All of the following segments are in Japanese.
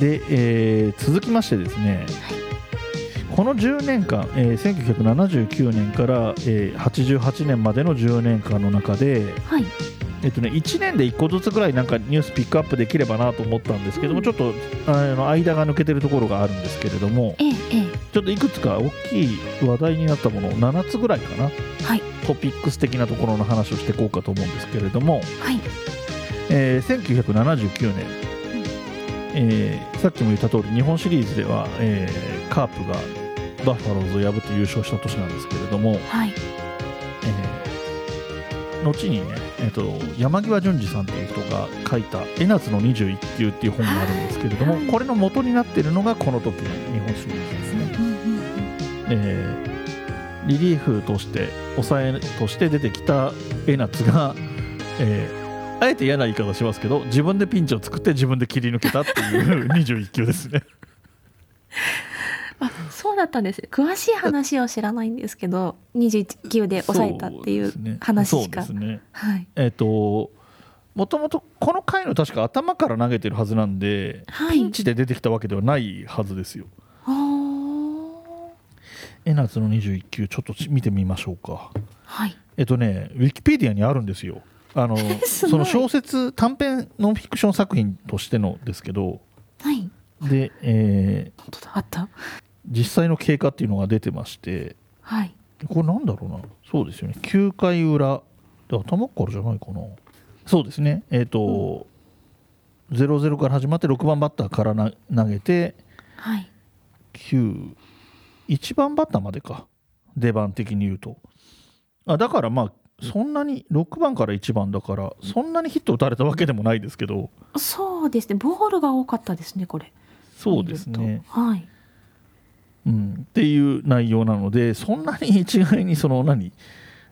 で、えー続きましてですね、この10年間、えー1979年から、えー88年までの10年間の中で、はい。えっとね、1年で1個ずつぐらいなんかニュースピックアップできればなと思ったんですけども、うん。ちょっとあの間が抜けてるところがあるんですけれどもえええちょっといくつか大きい話題になったものを7つぐらいかなえはい。トピックス的なところの話をしていこうかと思うんですけれども、はい。えー1979年、えーさっきも言った通り日本シリーズでは、えーカープがバファローズを破って優勝した年なんですけれども、はい。えー後にね、えー、と山際淳二さんっていう人が書いた「江夏の21球」っていう本があるんですけれども、はい。これの元になっているのがこの時の日本シリーズですね。うんうんうん。えーリリーフとして抑えとして出てきた江夏が、えーあえて嫌な言い方しますけど自分でピンチを作って自分で切り抜けたっていう21球ですね。あそうだったんです詳しい話を知らないんですけど21球で抑えたっていう話しかそうですねはいえっ、ともともとこの回の確か頭から投げてるはずなんで、はいピンチで出てきたわけではないはずですよ。あー江夏の21球ちょっと見てみましょうか。はいえっとねウィキペディアにあるんですよ。あの その小説短編ノンフィクション作品としてのですけどはい。で、えー本当だあった？実際の経過っていうのが出てましてはい。これなんだろうな？そうですよね。9回裏。で頭からじゃないかな？そうですね。えっ、と、0-0から始まって6番バッターからな投げてはい。91番バッターまでか。出番的に言うと。あだからまあそんなに6番から1番だからそんなにヒット打たれたわけでもないですけど。そうですね。ボールが多かったですねこれ。そうですね。はい。うん、っていう内容なのでそんなに一概にその何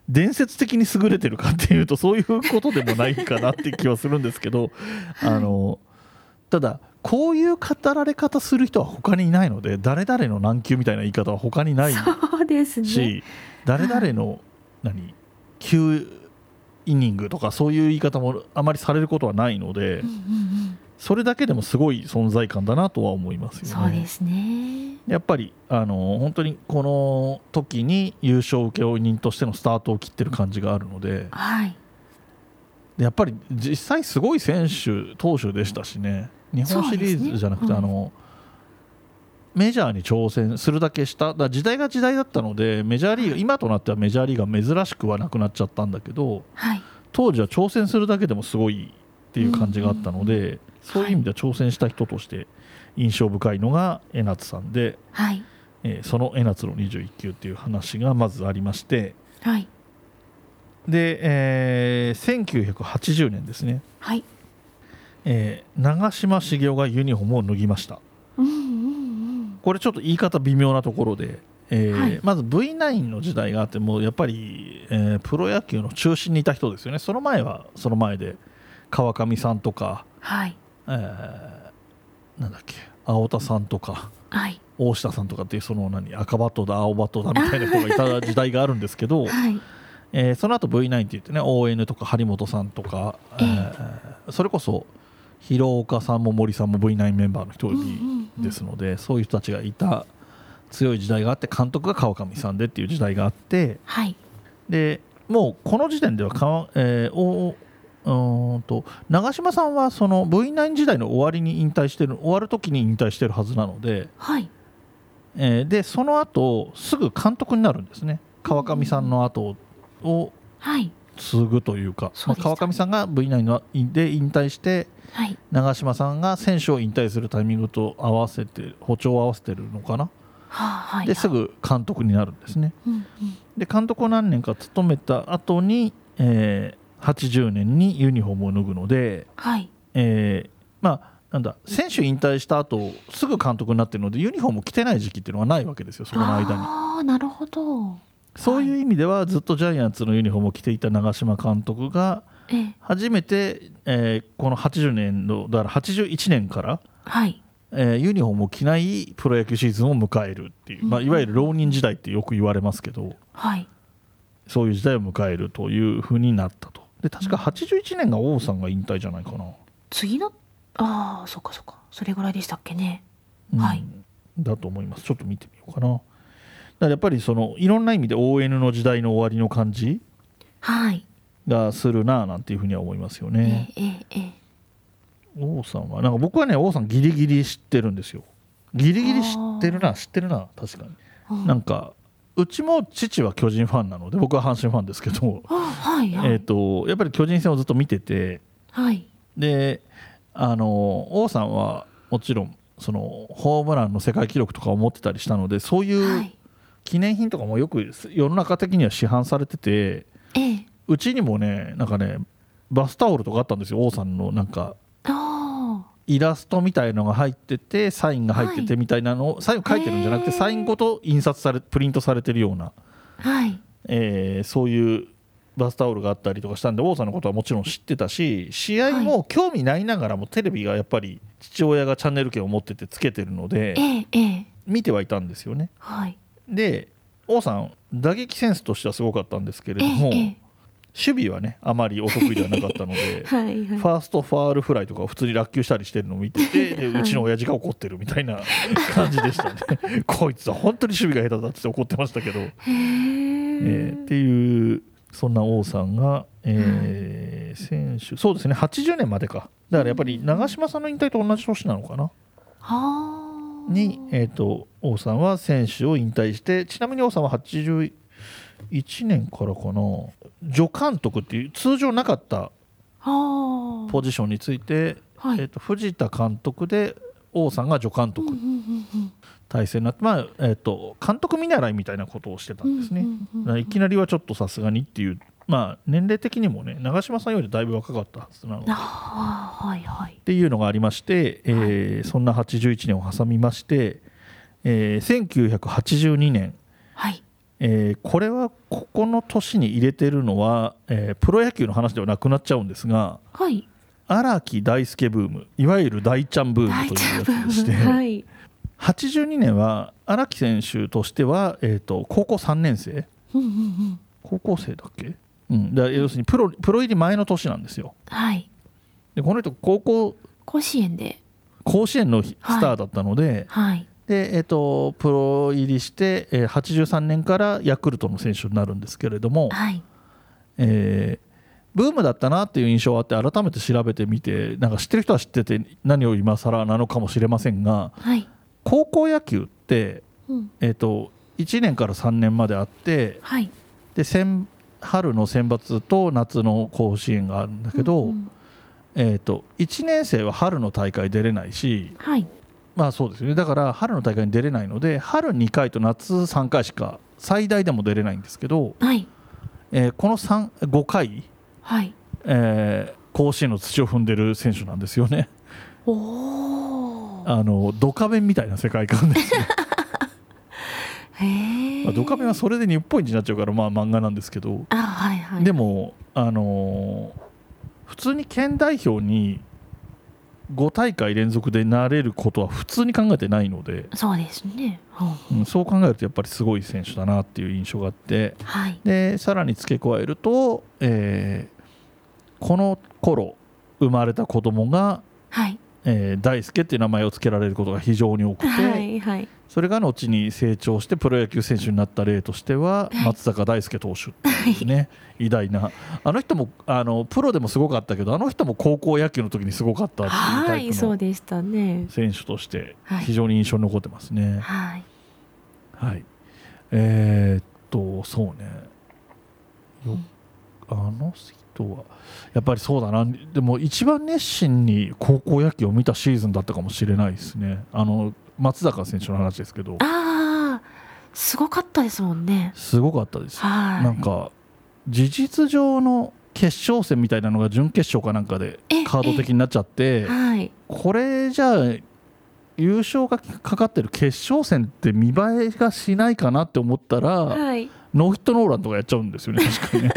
伝説的に優れてるかっていうとそういうことでもないかなって気はするんですけど、あのただこういう語られ方する人は他にいないので誰々の難球みたいな言い方は他にないそうですね。し誰々の何9イニングとかそういう言い方もあまりされることはないのでうんうんうん。それだけでもすごい存在感だなとは思いますよね。そうですね。やっぱりあの本当にこの時に優勝請負人としてのスタートを切ってる感じがあるのではい。でやっぱり実際すごい選手投手でしたしね。日本シリーズじゃなくて、そうですね。あのメジャーに挑戦するだけした。だ時代が時代だったのでメジャーリーグ今となってはメジャーリーグが珍しくはなくなっちゃったんだけどはい。当時は挑戦するだけでもすごいっていう感じがあったので、そういう意味では挑戦した人として印象深いのが江夏さんで。はい。えーその江夏の21球っていう話がまずありましてはい。で、えー1980年ですね、はい。えー長嶋茂雄がユニフォームを脱ぎました。うんうんうんこれちょっと言い方微妙なところで、えーはい。まず V9 の時代があってもうやっぱり、えープロ野球の中心にいた人ですよね。その前はその前で川上さんとか、はい。えーなんだっけ青田さんとかはい。大下さんとかっていうその何赤バットだ青バットだみたいな人がいた時代があるんですけど、はい。えーその後 V9 って言ってね ON とか張本さんとか、ええ。えーそれこそ広岡さんも森さんも V9 メンバーの一人うんですので、そういう人たちがいた強い時代があって監督が川上さんでっていう時代があってはい。でもうこの時点ではか、えーおうーんと長嶋さんはその V9 時代の終わりに引退してる終わる時に引退してるはずなので、はい。えーでその後すぐ監督になるんですね。川上さんの後をはい継ぐというかまあ、川上さんが V9 ので引退してはい。長嶋さんが選手を引退するタイミングと合わせて歩調を合わせてるのかな、はあはい。ですぐ監督になるんですね。うんうん。で監督を何年か務めた後に、えー80年にユニフォームを脱ぐので、はい。えーまあなんだ選手引退した後すぐ監督になってるのでユニフォーム着てない時期っていうのがないわけですよその間に。ああなるほどそういう意味ではずっとジャイアンツのユニフォームを着ていた長嶋監督がええ。初めて、えーこの80年のだから81年から、はい。えーユニフォームを着ないプロ野球シーズンを迎えるっていう、まあ、うんいわゆる浪人時代ってよく言われますけどはい。そういう時代を迎えるというふうになったと。で確か81年が王さんが引退じゃないかな。次のああそっかそっか。それぐらいでしたっけね。うん。はい。だと思います。ちょっと見てみようかならやっぱりそのいろんな意味で ON の時代の終わりの感じはい。がするななんていうふうには思いますよね。えええええ王さんは。なんか僕はね王さんギリギリ知ってるんですよ。ギリギリ知ってるな知ってるな確かに。うんなんかうちも父は巨人ファンなので僕は阪神ファンですけど、あはいはい、えー、とやっぱり巨人戦をずっと見てて。はい。であの王さんはもちろんそのホームランの世界記録とかを持ってたりしたのでそういうはい記念品とかもよく世の中的には市販されててええ。うちにもねなんかねバスタオルとかあったんですよ。王さんのなんかあイラストみたいのが入っててサインが入っててみたいなのを、サイン書いてるんじゃなくてへー。サインごと印刷されプリントされてるような、あはい。えーそういうバスタオルがあったりとかしたんで王さんのことはもちろん知ってたし試合も興味ないながらもテレビがやっぱり父親がチャンネル権を持っててつけてるのでええええ。見てはいたんですよね。はいで王さん打撃センスとしてはすごかったんですけれえども、ええ守備はねあまりお得意ではなかったのでえ はいはい。ファーストファールフライとかを普通に落球したりしてるのを見ててうちの親父が怒ってるみたいな 感じでしたね。こいつは本当に守備が下手だって怒ってましたけど、えーっていうそんな王さんが、えー選手そうですね80年までか。だからやっぱり長嶋さんの引退と同じ年なのかな。はあに、えー、と王さんは選手を引退してちなみに王さんは81年からかな助監督っていう通常なかったはあポジションについて、はい。えー、と藤田監督で王さんが助監督うんうんうん体制になって、まあえー、と監督見習いみたいなことをしてたんですね。うんうんうんうん。いきなりはちょっとさすがにっていう、まあ、年齢的にもね長嶋さんよりだいぶ若かったはずなので。はいはい。ていうのがありまして、えーそんな81年を挟みまして、えー1982年、はい。えーこれはここの年に入れてるのは、えープロ野球の話ではなくなっちゃうんですがはい。荒木大輔ブームいわゆる大ちゃんブーム大というやつでして、はい。82年は荒木選手としては、えー、と高校3年生うんうんうん。高校生だっけ、うん、だ要するにプロプロ入り前の年なんですよ。はい。でこの人高校甲子園で。甲子園のスターだったので,、はい。でえっとプロ入りして、えー83年からヤクルトの選手になるんですけれども、はい。えーブームだったなっていう印象はあって改めて調べてみてなんか知ってる人は知ってて何を今更なのかもしれませんがはい。高校野球って、うん。えっと1年から3年まであってはい。で選春の選抜と夏の甲子園があるんだけど、うんうん。えー、と1年生は春の大会出れないしはい。まあそうですよね。だから春の大会に出れないので春2回と夏3回しか最大でも出れないんですけど、はい。えーこの3 5回、はい。えー甲子園の土を踏んでる選手なんですよね。おおあのドカベンみたいな世界観ですね、へえまあ、ドカベンはそれで日本一になっちゃうからまあ漫画なんですけど、あはいはい。でもあのー普通に県代表に5大会連続でなれることは普通に考えてないので、そうですね。うんうん、そう考えるとやっぱりすごい選手だなっていう印象があってはい。でさらに付け加えると、えーこの頃生まれた子供が、はいえー大輔っていう名前を付けられることが非常に多くて、はいはい。それが後に成長してプロ野球選手になった例としてははい。松坂大輔投手っていうね、偉大なあの人もあのプロでもすごかったけどあの人も高校野球の時にすごかったっていうタはいイプの選手としてはい。非常に印象に残ってますね。はい。はい、えーっとそうね。よあの人はやっぱりそうだな。でも一番熱心に高校野球を見たシーズンだったかもしれないですね。あの松坂選手の話ですけど。ああすごかったですもんね。すごかったです。はい。なんか事実上の決勝戦みたいなのが準決勝かなんかでえカード的になっちゃってはい。これじゃあ優勝がかかってる決勝戦って見栄えがしないかなって思ったらはいノーヒットノーランとかやっちゃうんですよね 確かにね。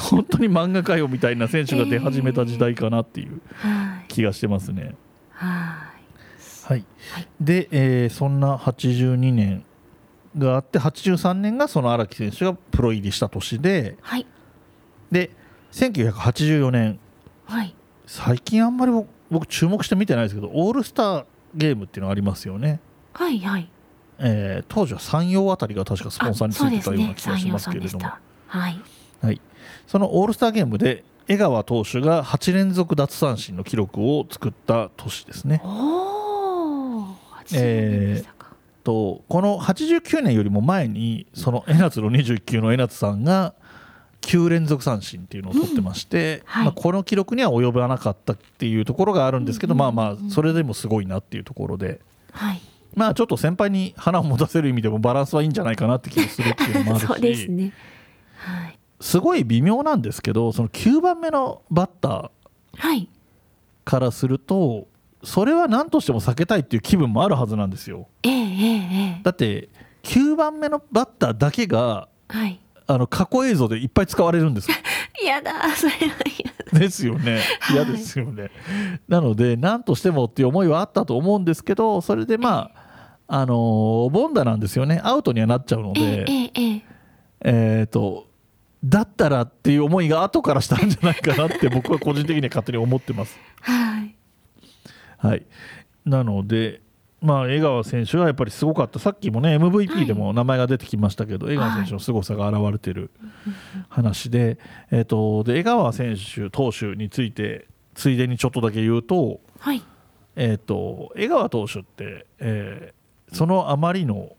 本当に漫画かよみたいな選手が出始めた時代かなっていうはい。気がしてますね。はい。はい。はい。で、えーそんな82年があって83年がその荒木選手がプロ入りした年ではい。で1984年。はい。最近あんまり僕僕注目して見てないですけどオールスターゲームっていうのがありますよね、はいはいえー当時は山陽あたりが確かスポンサーについてたような気がしますけれども、はいはい、そのオールスターゲームで江川投手が8連続奪三振の記録を作った年ですね。おお8年でしたか、とこの89年よりも前にその江夏の21球の江夏さんが9連続三振っていうのを取ってまして、はい。まあ、この記録には及ばなかったっていうところがあるんですけど、うん。まあまあそれでもすごいなっていうところで。はいまあちょっと先輩に花を持たせる意味でもバランスはいいんじゃないかなって気がするっていうのもあるし そうですね。はい。すごい微妙なんですけどその9番目のバッターはいからするとそれは何としても避けたいっていう気分もあるはずなんですよ。ええええええ。だって9番目のバッターだけがはい。あの過去映像でいっぱい使われるんです。よ嫌だそれは嫌だ。ですよね。はい。嫌ですよね、なので何としてもっていう思いはあったと思うんですけどそれでまああのーボンダなんですよね。アウトにはなっちゃうのえで。ええええええっ、とだったらっていう思いが後からしたんじゃないかなって 僕は個人的には勝手に思ってます。はい。はい、なので、まあ、江川選手はやっぱりすごかった、さっきもね、MVP でも名前が出てきましたけど、江川選手の凄さが現れてる話で、えー、とで江川選手、投手について、ついでにちょっとだけ言うと、はい。えー、と江川投手って、えーそのあまりの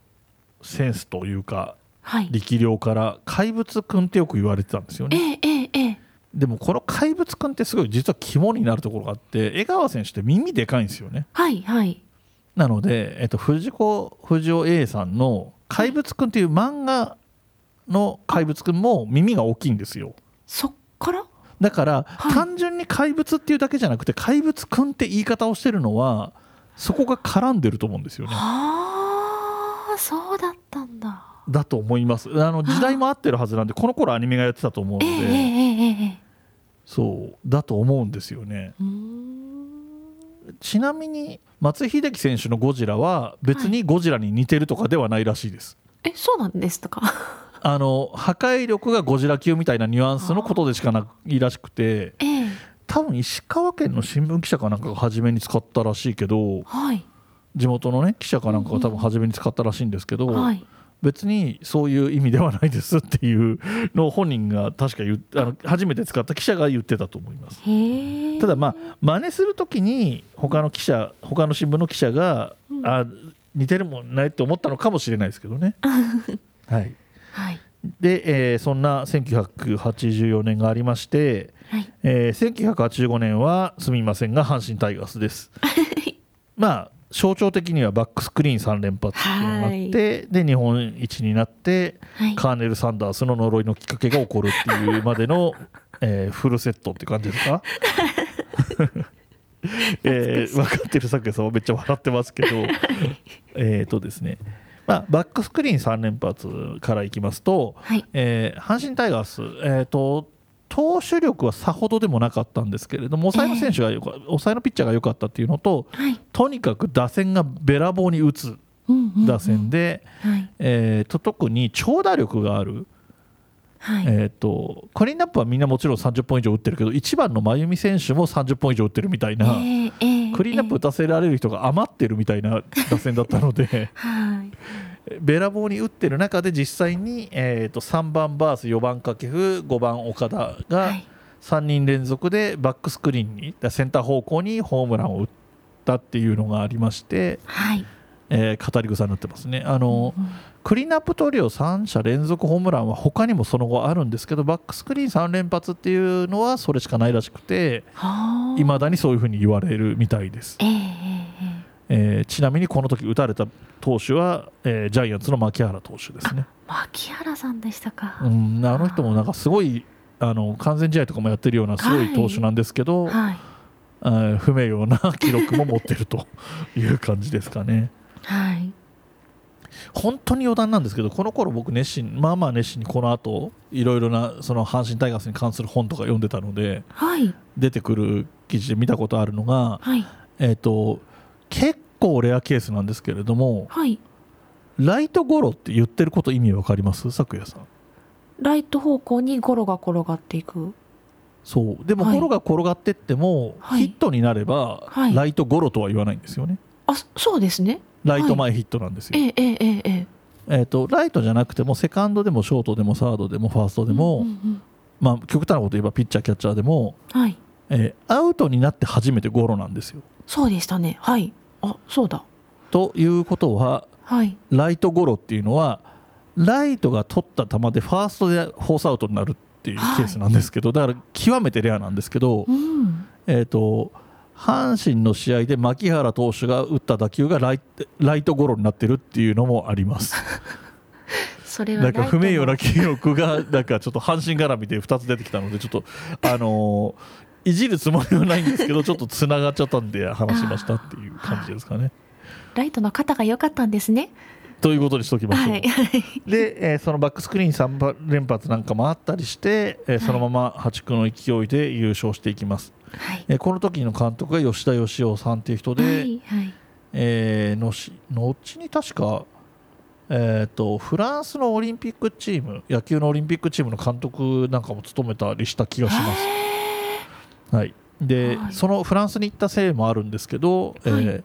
センスというか、はい。力量から怪物君ってよく言われてたんですよえね。えええええでもこの怪物君ってすごい実は肝になるところがあって江川選手って耳でかいんですよね。はいはい。なので、えっと、藤子不二雄 A さんの「怪物くん」っていう漫画の怪物くんも耳が大きいんですよ。そっから？だから、はい。単純に怪物っていうだけじゃなくて怪物くんって言い方をしてるのはそこが絡んでると思うんですよね。ああそうだったんだ。だと思いますあの時代も合ってるはずなんでこの頃アニメがやってたと思うので、えーえー、そうだと思うんですよね。ちなみに松井秀喜選手のゴジラは別にゴジラに似てるとかではないらしいです。はい、えそうなんですとか？あの破壊力がゴジラ級みたいなニュアンスのことでしかないらしくて、え多分石川県の新聞記者かなんかが初めに使ったらしいけどはい。地元のね記者かなんかが多分初めに使ったらしいんですけど、はい。別にそういう意味ではないですっていうのを本人が確か言っあの初めて使った記者が言ってたと思います。ただまあ真似するときに他の記者他の新聞の記者が、うん。あ似てるもんないって思ったのかもしれないですけどね。はい、はい。で、えーそんな1984年がありまして、はい。えー1985年はすみませんが阪神タイガースです。まあ象徴的にはバックスクリーン3連発っていうのがあって、で日本一になってはい。カーネル・サンダースの呪いのきっかけが起こるっていうまでの、えーフルセットって感じですか？えー分かってる作家さんはめっちゃ笑ってますけど。えっとですね、まあ、バックスクリーン3連発からいきますと、はい。えー阪神タイガース、えー、と投手力はさほどでもなかったんですけれども抑えの選手がよか、抑えのピッチャーが良かったっていうのとはい。とにかく打線がべらぼうに打つ打線で、はい。えーと特に長打力がある、はい。えー、とクリーンナップはみんなもちろん30本以上打ってるけど1番の真由美選手も30本以上打ってるみたいな、ええええクリーンナップ打たせられる人が余ってるみたいな打線だったので。はいべらぼうに打ってる中で実際に、えー、と3番バース4番掛布5番岡田はがい。3人連続でバックスクリーンにセンター方向にホームランを打ったっていうのがありまして、はい。えー語り草になってますね。あのうんクリーンアップトリオ3者連続ホームランは他にもその後あるんですけどバックスクリーン3連発っていうのはそれしかないらしくてはあ。いまだにそういうふうに言われるみたいです、えええええーちなみにこの時打たれた投手は、えージャイアンツの牧原投手ですね、牧原さんでしたか、うん、あの人もなんかすごいあの完全試合とかもやってるようなすごい投手なんですけど、はい。あー不名誉な記録も持ってると いう感じですかね。はい。本当に余談なんですけどこの頃僕熱心まあまあ熱心にこの後いろいろなその阪神タイガースに関する本とか読んでたのではい。出てくる記事で見たことあるのが、はい。えー、と結構レアケースなんですけれども、はい、ライトゴロって言ってること意味わかります？咲夜さん。ライト方向にゴロが転がっていく。そう。でもゴロが転がってっても、はい、ヒットになれば、はい、ライトゴロとは言わないんですよね。あそうですね。ライト前ヒットなんですよ、ええええええ。えーと、とライトじゃなくてもセカンドでもショートでもサードでもファーストでも、うんうんうん、まあ、極端なこと言えばピッチャーキャッチャーでも、はい、えー、アウトになって初めてゴロなんですよ。そうでしたね、はい、あそうだ。ということははい。ライトゴロっていうのはライトが取った球でファーストでフォースアウトになるっていうケースなんですけど、だから極めてレアなんですけど、うん。えー、と阪神の試合で牧原投手が打った打球がライライトゴロになってるっていうのもあります。それはなんか不名誉な記憶がなんかちょっと阪神絡みで2つ出てきたのでちょっとあのーいじるつもりはないんですけどちょっとつながっちゃったんで話しましたっていう感じですかね。ト ライトの肩が良かったんですねということにしときましょう。はいで、えーそのバックスクリーン3連発なんかもあったりして、えーそのまま破竹の勢いで優勝していきます。はいえーこの時の監督が吉田義雄さんっていう人で、はいはいえーのし後に確か、えー、とフランスのオリンピックチーム野球のオリンピックチームの監督なんかも務めたりした気がします。はい、で、はい。そのフランスに行ったせいもあるんですけど、えーはい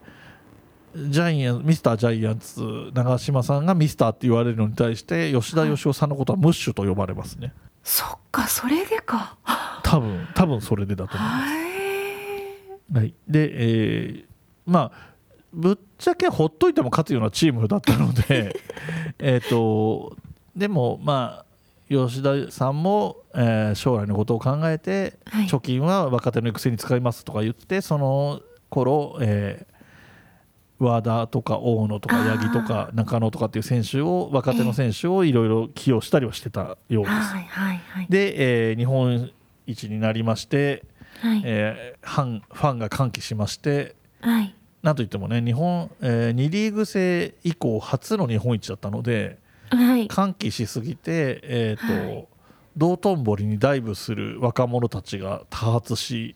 ジャイアンミスタージャイアンツ長嶋さんがミスターって言われるのに対して吉田義雄さんのことはムッシュと呼ばれますね。そっかそれでか。多分多分それでだと思います、はい。はい、で、えーまあぶっちゃけほっといても勝つようなチームだったので えっとでもまあ吉田さんも、えー将来のことを考えて、はい。貯金は若手の育成に使いますとか言ってその頃、えー和田とか大野とか八木とか中野とかっていう選手を若手の選手をいろいろ起用したりはしてたようです。はいはいはい。で、えー日本一になりまして、はい。えーファンファンが歓喜しましてはい。なんといってもね日本、え2リーグ制以降初の日本一だったのではい歓喜しすぎて、えーとはい。道頓堀にダイブする若者たちが多発し、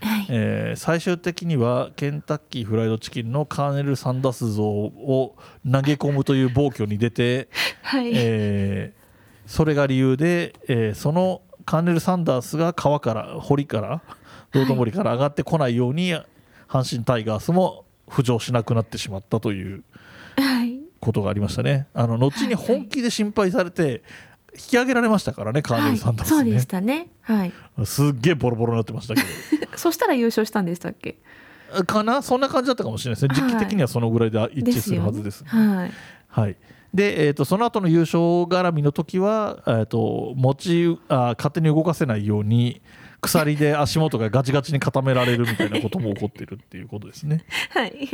はい。えー最終的にはケンタッキーフライドチキンのカーネル・サンダース像を投げ込むという暴挙に出て、はい。えーそれが理由で、えーそのカーネル・サンダースが川から堀から道頓堀から上がってこないように、阪神タイガースも浮上しなくなってしまったというはいことがありましたね。あの後に本気で心配されて引き上げられましたからね、カーネル・はいサンダースねそうでし。たねはいすっげえボロボロになってましたけ そしたら優勝したんでしたっけ？ど。かな？そんな感じだったかもしれないですね。時期的にはそのぐらいで一致するはずです。よねはいはい、で、えー、とその後の優勝絡みの時は、えー、と持ちあ勝手に動かせないように鎖で足元がガチガチに固められるみたいなことも起こってるっていうことですね。はい。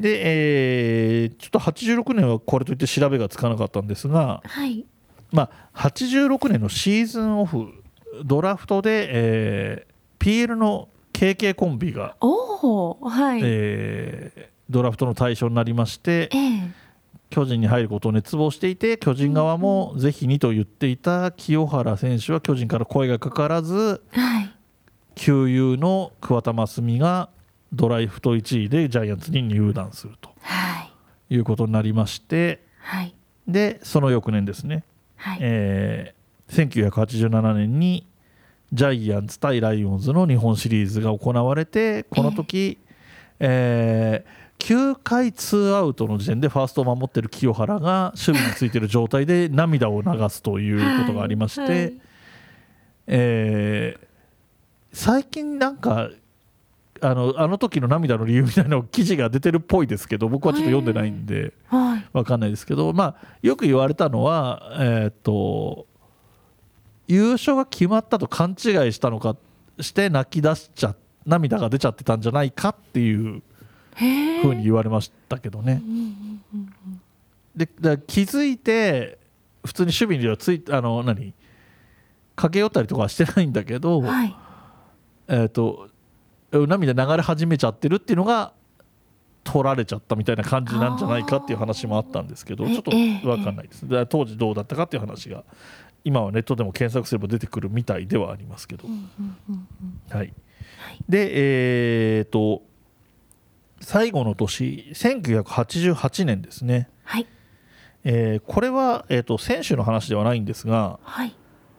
で、えーちょっと86年はこれといって調べがつかなかったんですが、はい。まあ、86年のシーズンオフドラフトで、えー PL の KK コンビが、おおはい。ええードラフトの対象になりまして、え巨人に入ることを熱望していて巨人側もぜひにと言っていた清原選手は巨人から声がかからずはい。旧友の桑田真澄がドライフト1位でジャイアンツに入団するとはい。いうことになりましてはい。でその翌年ですね、はい。えー1987年にジャイアンツ対ライオンズの日本シリーズが行われてこの時、えー9回ツーアウトの時点でファーストを守っている清原が守備についている状態で涙を流すということがありまして、はいはいえー最近なんかあのあの時の涙の理由みたいなの記事が出てるっぽいですけど僕はちょっと読んでないんで。はいわかんないですけど、まあ、よく言われたのは、えー、と優勝が決まったと勘違いしたのかして泣き出しちゃ涙が出ちゃってたんじゃないかっていうふうに言われましたけどね。でだ気づいて普通に守備にはついあの何？駆け寄ったりとかはしてないんだけど、うんはい。えー、と涙流れ始めちゃってるっていうのが取られちゃったみたいな感じなんじゃないかっていう話もあったんですけどちょっとええ分かんないです、で当時どうだったかっていう話が今はネットでも検索すれば出てくるみたいではありますけど、はい、でえっ、と最後の年1988年ですね、はい。えーこれは、えー、と選手の話ではないんですが、はい。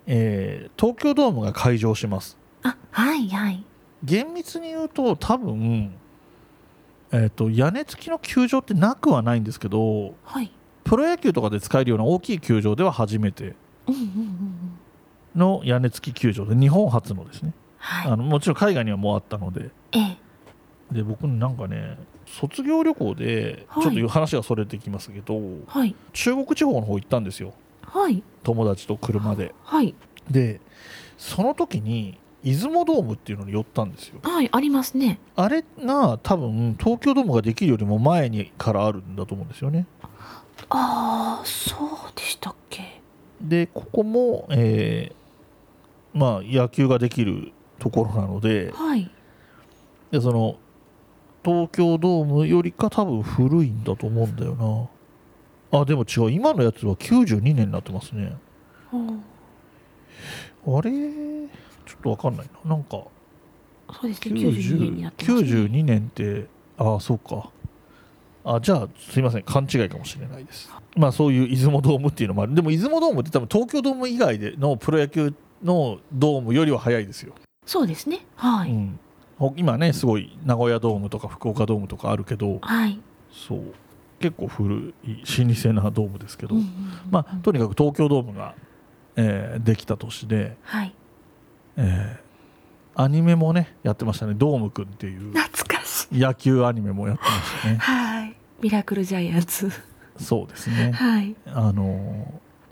えー東京ドームが開場します。あはいはい。厳密に言うと多分、えー、と屋根付きの球場ってなくはないんですけどはい。プロ野球とかで使えるような大きい球場では初めての屋根付き球場で日本初のですね。はい。あのもちろん海外にはもうあったので。ええで僕なんかね卒業旅行ではい。ちょっと話がそれてきますけど、はい。中国地方の方行ったんですよ。はい。友達と車で。はい。でその時に出雲ドームっていうのに寄ったんですよ。はいありますね。あれが多分東京ドームができるよりも前にからあるんだと思うんですよね。ああそうでしたっけ？でここも、えーまあ野球ができるところなのではい。でその東京ドームよりか多分古いんだと思うんだよな。あでも違う。今のやつは92年になってますね。おあれ？ちょっとわかんないな。なんか。そうですね。92年になってます、ね、92年ってああそうか。あじゃあすいません。勘違いかもしれないです。まあそういう出雲ドームっていうのもある。でも出雲ドームって多分東京ドーム以外でのプロ野球のドームよりは早いですよ、そうですね。はい、うん、ほ今ねすごい名古屋ドームとか福岡ドームとかあるけどはい、そう結構古い老舗なドームですけど、まあとにかく東京ドームが、えーできた年で、はい。えーアニメもねやってましたね「ドームくん」っていう懐かしい。野球アニメもやってましたね。はい。ミラクルジャイアンツ。そうですね。はい。あの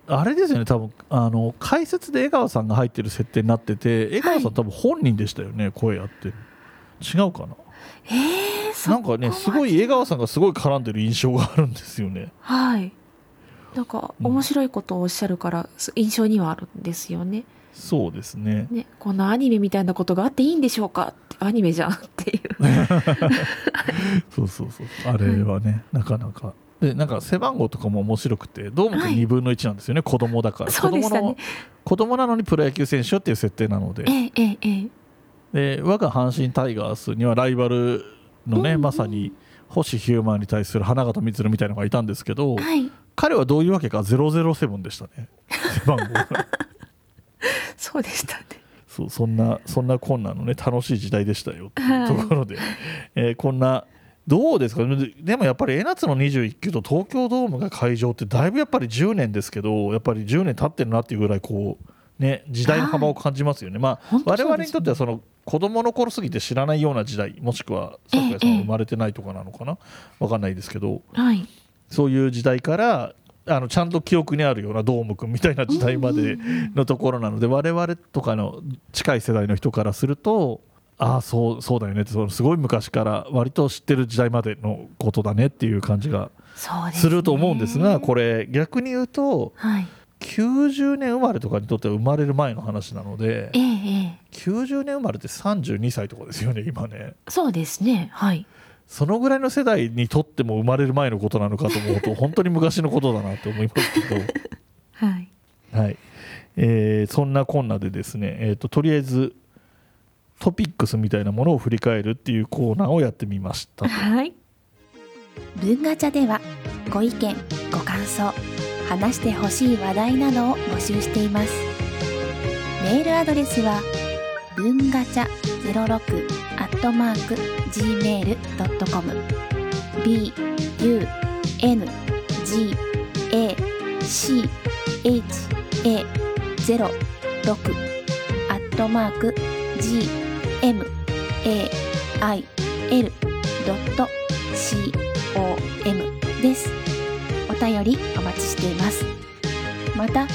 ーあれですよね多分あの解説で江川さんが入ってる設定になってて江川さん、はい。多分本人でしたよね声やって。る違うかな？えー、そなんかねすごい江川さんがすごい絡んでる印象があるんですよね。はい。なんかうん。面白いことをおっしゃるから、す印象にはあるんですよね。そうですね。ねこんなアニメみたいなことがあっていいんでしょうか？アニメじゃんっていう。そうそうそうあれはね、なかなか。でなんか背番号とかも面白くてどうもはい。2分の1なんですよね、子供だから。子供の子供なのにプロ野球選手っていう設定なので。ええええええで我が阪神タイガースにはライバルのね、うん。うんまさに星ヒューマンに対する花形満みたいなのがいたんですけどはい。彼はどういうわけか007でしたね。背番号が。そうでしたね。そうそんなそんなこんなのね楽しい時代でしたよところで、えーこんなどうですか？ででもやっぱり江夏の21球と東京ドームが会場ってだいぶやっぱり10年ですけどやっぱり10年経ってるなっていうぐらいこうね時代の幅を感じますよね、まあ本当我々にとってはその子供の頃過ぎて知らないような時代もしくはええ桜井さんが生まれてないとかなのかな？わかんないですけどはい。そういう時代からあのちゃんと記憶にあるようなドームくんみたいな時代までのところなので我々とかの近い世代の人からするとああそうそうだよねってそのすごい昔から割と知ってる時代までのことだねっていう感じがす、ね、すると思うんですがこれ逆に言うとはい90年生まれとかにとっては生まれる前の話なのでえええ90年生まれって32歳とかですよね今ね。えそうですねはい。そのぐらいの世代にとっても生まれる前のことなのかと思うと本当に昔のことだなって思いますけど。はい。はい。えーそんなこんなでですね、えー、ととりあえずトピックスみたいなものを振り返るっていうコーナーをやってみました。はい。文ガチャではご意見ご感想話してほしい話題などを募集していますメールアドレスは文ガチャ06アットマーク gmail.com b u n g a c h a 06アットマーク g m a i l ドット c OM です。便りお待ちしています。また、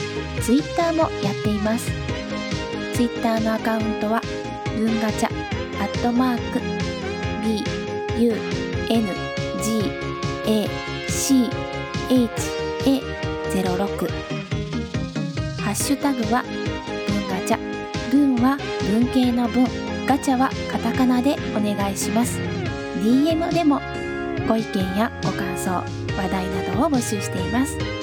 ツイッターもやっています。ツイッターのアカウントは、文ガチャ、アットマーク、B、U、N、G、A、C、H、A、06。ハッシュタグは、文ガチャ。文は文系の文、ガチャはカタカナでお願いします。DM でもご意見やご感想、話題などを募集しています。